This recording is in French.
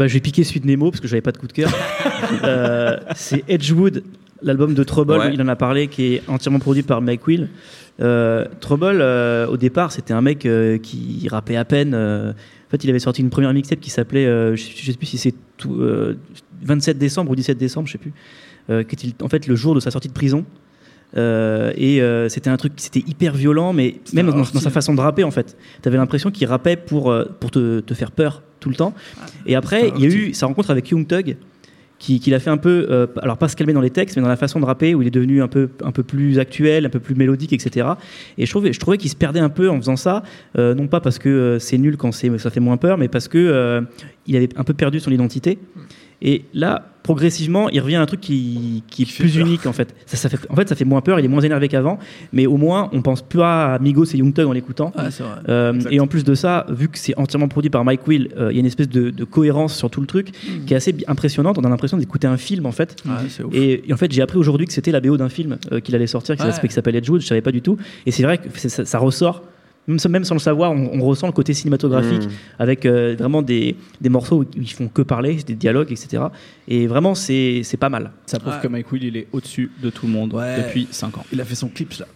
bah, je vais piquer celui de Nemo parce que j'avais pas de coup de cœur. Euh, c'est Edgewood, l'album de Trouble, Ouais. il en a parlé, qui est entièrement produit par Mike Will. Euh, Trouble, euh, au départ, c'était un mec euh, qui rappait à peine. en fait, il avait sorti une première mixtape qui s'appelait, je, je sais plus si c'est tout, euh, 27 décembre ou 17 décembre, je sais plus, qui était en fait le jour de sa sortie de prison. Euh, et euh, c'était un truc, c'était hyper violent, mais même dans, dans sa façon de rapper en fait. T'avais l'impression qu'il rappait pour, euh, pour te, te faire peur tout le temps. Et après, il y a eu sa rencontre avec Young Thug, qui, qui l'a fait un peu, euh, alors pas se calmer dans les textes, mais dans la façon de rapper, où il est devenu un peu, un peu plus actuel, un peu plus mélodique, etc. Et je trouvais, je trouvais qu'il se perdait un peu en faisant ça, non pas parce que c'est nul quand ça fait moins peur, mais parce que il avait un peu perdu son identité. Et là, progressivement, il revient à un truc qui, qui est plus unique en fait. Ça, ça fait. En fait, ça fait moins peur, il est moins énervé qu'avant, mais au moins, on pense plus à Migos et Young Thug en l'écoutant. Ah. Euh, et en plus de ça, vu que c'est entièrement produit par Mike Will, euh, il y a une espèce de, de cohérence sur tout le truc qui est assez impressionnante. On a l'impression d'écouter un film en fait. Ouf. Et, et en fait, j'ai appris aujourd'hui que c'était la BO d'un film euh, qu'il allait sortir qui s'appelle- Edgewood. Je savais pas du tout. Et c'est vrai que ça ressort. Même sans, même sans le savoir, on, on ressent le côté cinématographique Mm. avec euh, vraiment des, des morceaux où ils font que parler, des dialogues, etc. Et vraiment, c'est c'est pas mal. Ça prouve Ouais. que Mike Will, il est au-dessus de tout le monde Ouais. depuis 5 ans. Il a fait son clip là.